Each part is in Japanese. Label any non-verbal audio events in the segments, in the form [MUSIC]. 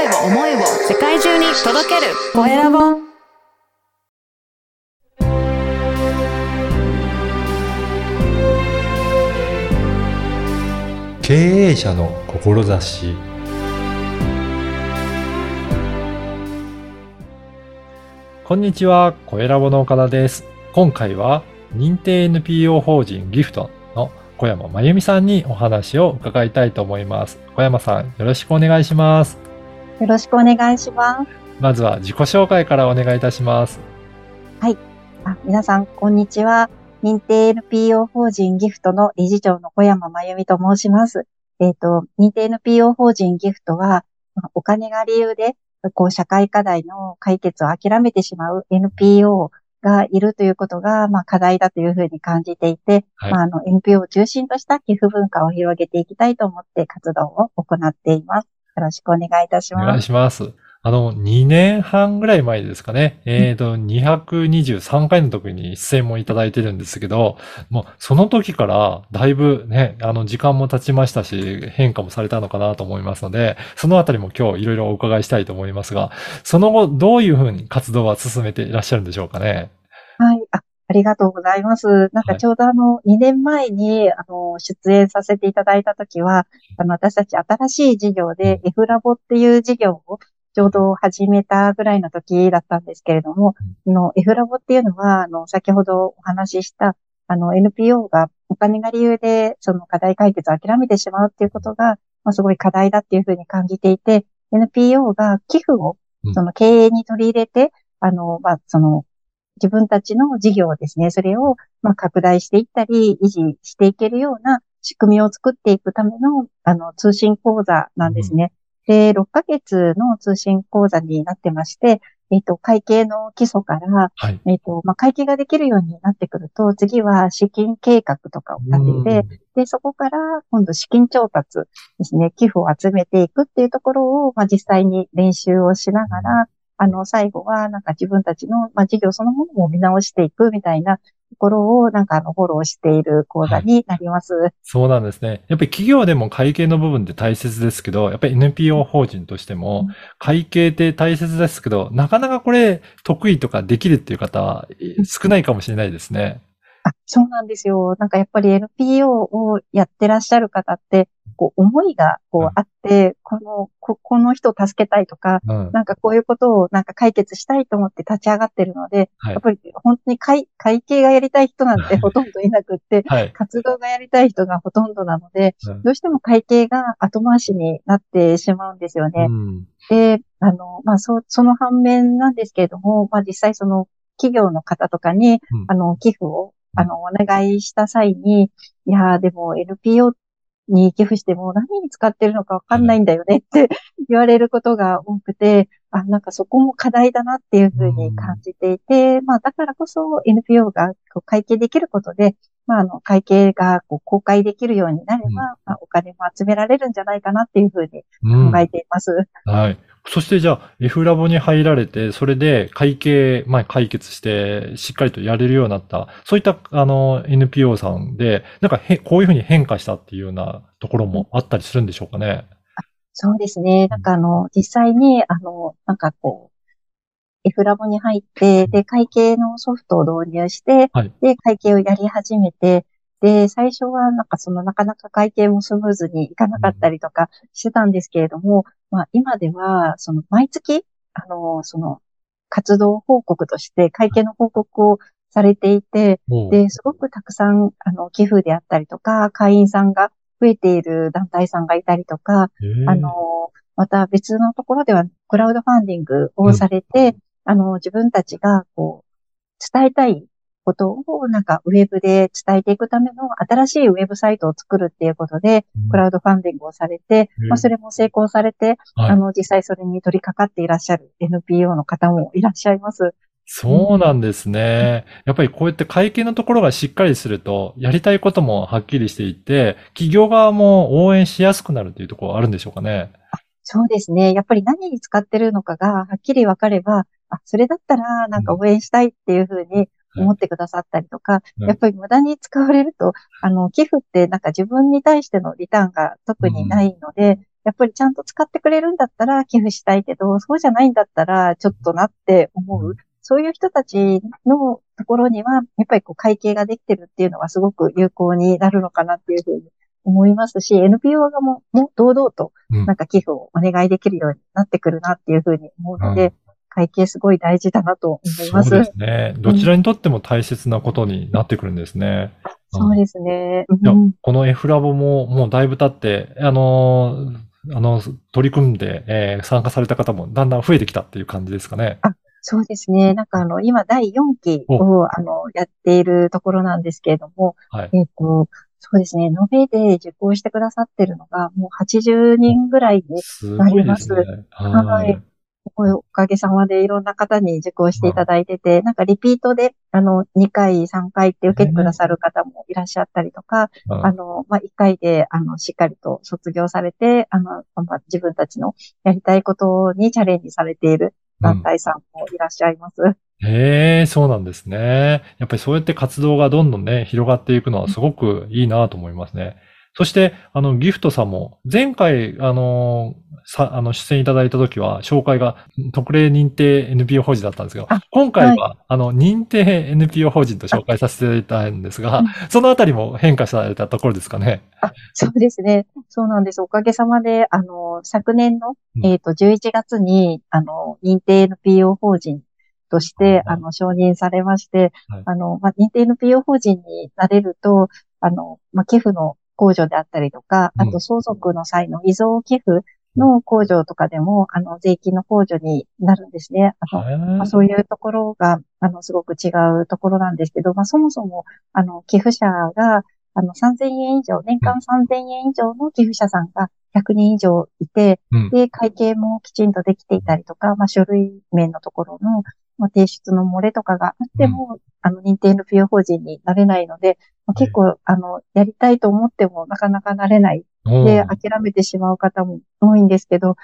声を思いを世界中に届けるコエラボ経営者の志こんにちは、コエラボの岡田です。今回は認定 NPO 法人ギフトの小山真由美さんにお話を伺いたいと思います。小山さん、よろしくお願いします。よろしくお願いします。まずは自己紹介からお願いいたします。あ皆さん、こんにちは。認定 NPO 法人ギフトの理事長の小山真由美と申します。えっ、と、認定 NPO 法人ギフトは、まあお金が理由で、こう、社会課題の解決を諦めてしまう NPO がいるということが、まあ、課題だというふうに感じていて、はいまあ、あの、NPO を中心とした寄付文化を広げていきたいと思って活動を行っています。よろしくお願いいたしお願います。します。あの、2年半ぐらい前ですかね。えっ、と、223回の時に出演もいただいてるんですけど、もう、その時から、だいぶね、あの、時間も経ちましたし、変化もされたのかなと思いますので、そのあたりも今日いろいろお伺いしたいと思いますが、その後、どういうふうに活動は進めていらっしゃるんでしょうかね。はい。あ、ありがとうございます。なんはいかちょうどあの、2年前に、あの、出演させていただいたときは、あの、私たち新しい事業で F ラボっていう事業をちょうど始めたぐらいの時だったんですけれども、あの、F ラボっていうのは、あの、先ほどお話しした、あの、NPO がお金が理由で、その課題解決を諦めてしまうっていうことが、まあ、すごい課題だっていうふうに感じていて、NPO が寄付をうん、その経営に取り入れて、あの、まあ、その、自分たちの事業をですね、それを、まあ、拡大していったり、維持していけるような仕組みを作っていくための、あの、通信講座なんですね。で、6ヶ月の通信講座になってまして、えっ、と、会計の基礎から、はい。えっ、と、まあ、会計ができるようになってくると、次は資金計画とかを立てて、で、そこから今度資金調達ですね、寄付を集めていくっていうところを、まあ、実際に練習をしながら、あの、最後はなんか自分たちの、まあ、事業そのものも見直していくみたいなところを、なんかあの、フォローしている講座になります。そうなんですね。やっぱり企業でも会計の部分って大切ですけど、やっぱり NPO 法人としてもうん、会計って大切ですけど、なかなかこれ得意とかできるっていう方は少ないかもしれないですね。あ、そうなんですよ。なんかやっぱり NPO をやってらっしゃる方って、こう、思いがこうあって、この、こ、この人を助けたいとか、うん。なんかこういうことをなんか解決したいと思って立ち上がってるので、はいやっぱり本当に会、会計がやりたい人なんてほとんどいなくって、はい。活動がやりたい人がほとんどなので、うんどうしても会計が後回しになってしまうんですよね。うんで、あの、まあ、そ、その反面なんですけれども、まあ、実際その企業の方とかに、うんあの、寄付を、あの、お願いした際に、いやーでも NPO に寄付しても何に使ってるのかわかんないんだよねって言われることが多くて、あ、なんかそこも課題だなっていうふうに感じていて、まあ、だからこそ NPO がこう会計できることで、まあ、あの、会計がこう公開できるようになれば、うんまあ、お金も集められるんじゃないかなっていうふうにうん考えています。はい。そしてじゃあ、F ラボに入られて、それで会計、まあ解決して、しっかりとやれるようになった、そういった、あの、NPO さんで、なんかへ、こういうふうに変化したっていうようなところもあったりするんでしょうかね？そうですね。なんかあの、実際に、あの、なんかこう、F ラボに入って、で、会計のソフトを導入して、はい。で、会計をやり始めて、で、最初はなんかそのなかなか会計もスムーズにいかなかったりとかしてたんですけれども、まあ今では、その毎月、あの、その活動報告として会計の報告をされていて、おう。で、すごくたくさん、あの、寄付であったりとか、会員さんが増えている団体さんがいたりとか、あの、また別のところではクラウドファンディングをされて、あの、自分たちがこう、伝えたいことをなんかウェブで伝えていくための新しいウェブサイトを作るっていうことで、クラウドファンディングをされて、うんまあ、それも成功されて、はいあの、実際それに取り掛かっていらっしゃる NPO の方もいらっしゃいます。そうなんですね。やっぱりこうやって会計のところがしっかりすると、やりたいこともはっきりしていて、企業側も応援しやすくなるというところはあるんでしょうかね。そうですね。やっぱり何に使ってるのかがはっきり分かれば、あ、それだったらなんか応援したいっていうふうに思ってくださったりとか、うんやっぱり無駄に使われると、あの、寄付ってなんか自分に対してのリターンが特にないので、やっぱりちゃんと使ってくれるんだったら寄付したいけど、そうじゃないんだったらちょっとなって思う。そういう人たちのところには、やっぱりこう会計ができてるっていうのはすごく有効になるのかなっていうふうに思いますし、NPO 側もも堂々とうん。なんか寄付をお願いできるようになってくるなっていうふうに思うので、うん会計すごい大事だなと思います。そうですね。どちらにとっても大切なことになってくるんですね。そうですね。うんこの F ラボももうだいぶ経って、あのーあの、取り組んで、えー参加された方もだんだん増えてきたっていう感じですかね。そうですね。なんかあの、今第4期をあの、やっているところなんですけれども、はい。えっ、と、そうですね。延べで受講してくださってるのがもう80人ぐらいで、すごいですね。はいおかげさまでいろんな方に受講していただいてて、なんかリピートで、あの、2回、3回って受けてくださる方もいらっしゃったりとか、うんあの、まあ、1回で、あの、しっかりと卒業されて、あの、まあ、自分たちのやりたいことにチャレンジされている団体さんもいらっしゃいます。へえ、そうなんですね。やっぱりそうやって活動がどんどんね、広がっていくのはすごくいいなと思いますね。そして、あの、ギフトさんも、前回、あの、さ、あの、出演いただいたときは、紹介が特例認定 NPO 法人だったんですけどあ、今回は、あの、認定 NPO 法人と紹介させていただいたんですがうん、そのあたりも変化されたところですかね。そうですね。そうなんです。おかげさまで、あの、昨年の、うんえっ、と、11月に、あの、認定 NPO 法人として、うんあの、承認されまして、はいあの、まあ、認定 NPO 法人になれると、あの、まあ、寄付の控除であったりとか、あうん。と相続の際の遺贈寄付の控除とかでも、あの、税金の控除になるんですね。あの、まはあ、そういうところが、あの、すごく違うところなんですけど、まあ、そもそも、あの、寄付者が、あの、3000円以上、年間3000円以上の寄付者さんが100人以上いて、うん。で、会計もきちんとできていたりとか、まあ、書類面のところの、まあ、提出の漏れとかがあっても、あの、認定 NPO 法人になれないので、まあ、結構、あの、やりたいと思ってもなかなかなれないい。で、諦めてしまう方も多いんですけど、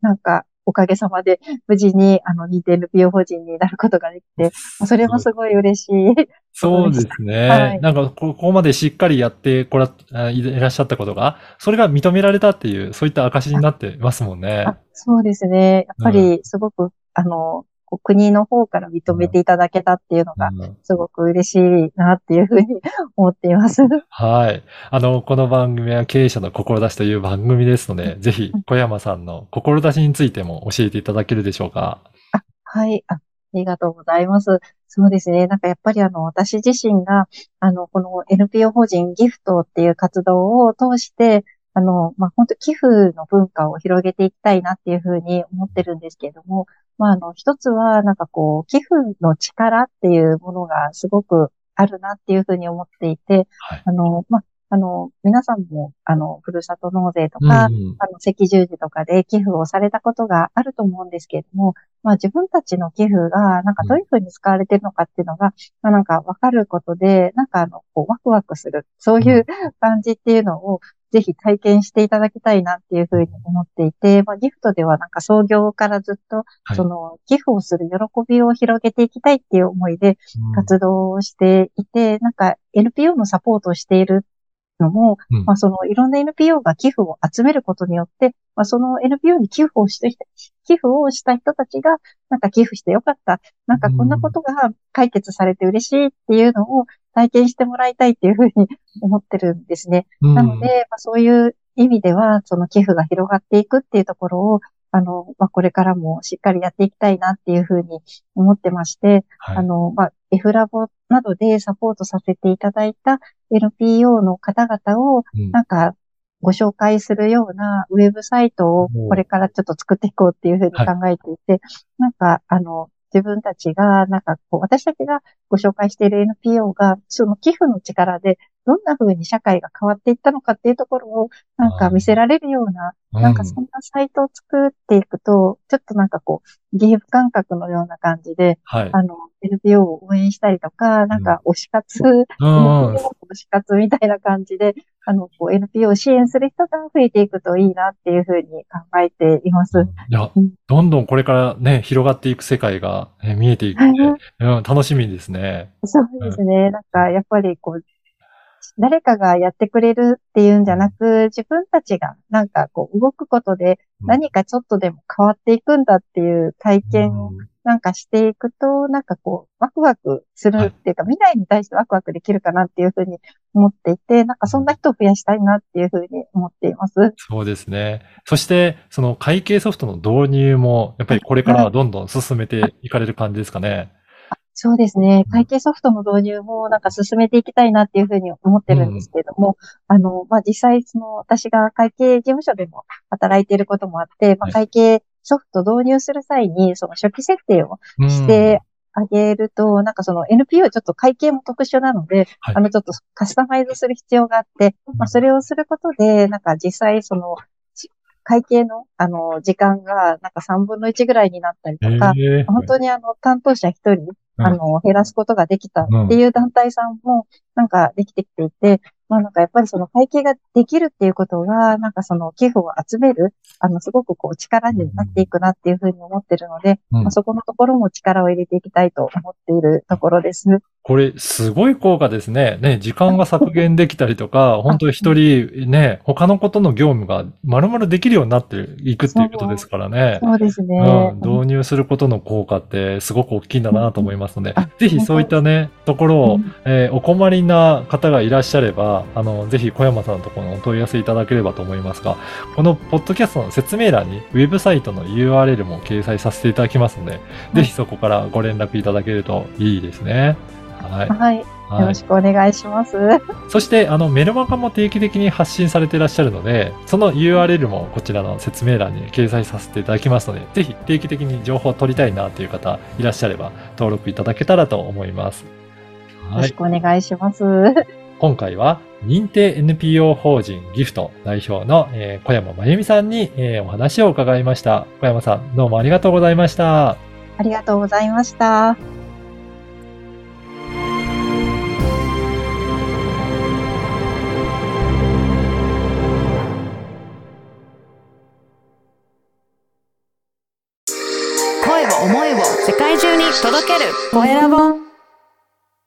なんか、おかげさまで、無事に、あの、認定 NPO 法人になることができて、まあそれもすごい嬉しい。そうですね。[LAUGHS] はいなんかこ、ここまでしっかりやってこら、あいいらっしゃったことが、それが認められたっていう、そういった証になってますもんね。あそうですね。やっぱり、すごく、あの、こう国の方から認めていただけたっていうのが、うんすごく嬉しいなっていうふうに思っています。はい。あの、この番組は経営者の志という番組ですので、ぜひ小山さんの志についても教えていただけるでしょうか？はい。あありがとうございます。そうですね。なんかやっぱりあの、私自身が、あの、この NPO 法人ギフトっていう活動を通して、あの、まあ、本当寄付の文化を広げていきたいなっていうふうに思ってるんですけれども、まあ、あの、一つは、なんかこう、寄付の力っていうものがすごくあるなっていうふうに思っていて、はい。あの、まあ、あの、皆さんも、あの、ふるさと納税とうんか、うん。あの、赤十字とかで寄付をされたことがあると思うんですけれども、まあ自分たちの寄付が、なんかどういうふうに使われてるのかっていうのが、まあなんかわかることで、なんかあの、こうワクワクする、そういう感じっていうのを、ぜひ体験していただきたいなっていうふうに思っていて、まあギフトではなんか創業からずっと、はい。その寄付をする喜びを広げていきたいっていう思いで活動をしていて、なんか NPO のサポートをしているのも、うんまあそのいろんな NPO が寄付を集めることによって、まあその NPO に寄付をして、寄付をした人たちが、なんか寄付してよかった。なんかこんなことが解決されて嬉しいっていうのを体験してもらいたいっていうふうに [LAUGHS] 思ってるんですね。うんなので、まあ、そういう意味では、その寄付が広がっていくっていうところを、あの、まあ、これからもしっかりやっていきたいなっていうふうに思ってまして、はいあの、まあ、F ラボなどでサポートさせていただいた NPO の方々を、うん。なんか、ご紹介するようなウェブサイトをこれからちょっと作っていこうっていうふうに考えていて、なんか、あの、自分たちが、なんかこう、私たちがご紹介している NPO が、その寄付の力で、どんな風に社会が変わっていったのかっていうところを、なんか見せられるような、なんかそんなサイトを作っていくと、ちょっとなんかこう、ゲーム感覚のような感じで、はい。あの、NPO を応援したりとか、なんか推し活、うん推し活みたいな感じで、あの、こう NPO を支援する人が増えていくといいなっていうふうに考えています。いやうん、どんどんこれからね、広がっていく世界がえ見えていくはいんで、うん、楽しみですね。そうですね。なんか、やっぱりこう、誰かがやってくれるっていうんじゃなく、自分たちがなんかこう動くことで何かちょっとでも変わっていくんだっていう体験をなんかしていくと、なんかこう、ワクワクするっていうか、未来に対してワクワクできるかなっていうふうに思っていて、なんかそんな人を増やしたいなっていうふうに思っています。そうですね。そして、その会計ソフトの導入も、やっぱりこれからどんどん進めていかれる感じですかね。そうですね。うん。会計ソフトの導入もなんか進めていきたいなっていうふうに思ってるんですけれども、あの、まあ、実際その私が会計事務所でも働いていることもあって、まあ、はい。会計ソフト導入する際にその初期設定をうん。してあげると、なんかその NPO ちょっと会計も特殊なので、はい。あのちょっとカスタマイズする必要があって、まあそれをすることで、なんか実際そのし会計のあの時間がなんか3分の1ぐらいになったりとか、えー。本当にあの担当者一人、うんあの減らすことができたっていう団体さんもなんかできてきていて、まあなんかやっぱりその会計ができるっていうことが、なんかその寄付を集める、あのすごくこう力になっていくなっていうふうに思ってるので、うん。まあ、そこのところも力を入れていきたいと思っているところです。これ、すごい効果ですね。ね、時間が削減できたりとか、[LAUGHS] 本当に一人ね、他のことの業務が丸々できるようになっていくっていうことですからね。そうですね。うん、導入することの効果ってすごく大きいんだなと思いますのであ、ぜひそういったね、ところを、うんえーお困りな方がいらっしゃれば、あの、ぜひ小山さんのところにお問い合わせいただければと思いますが、このポッドキャストの説明欄にウェブサイトの URL も掲載させていただきますので、ぜひそこからご連絡いただけるといいですね。はい。はい。よはい。ろしくお願いします。そして、あの、メルマガも定期的に発信されていらっしゃるので、その URL もこちらの説明欄に掲載させていただきますので、ぜひ定期的に情報を取りたいなという方いらっしゃれば、登録いただけたらと思います。はいよろし。くお願いします。今回は、認定 NPO 法人ギフト代表の、えー小山真由美さんに、えーお話を伺いました。小山さん、どうもありがとうございました。ありがとうございました。届ける。コエラボ。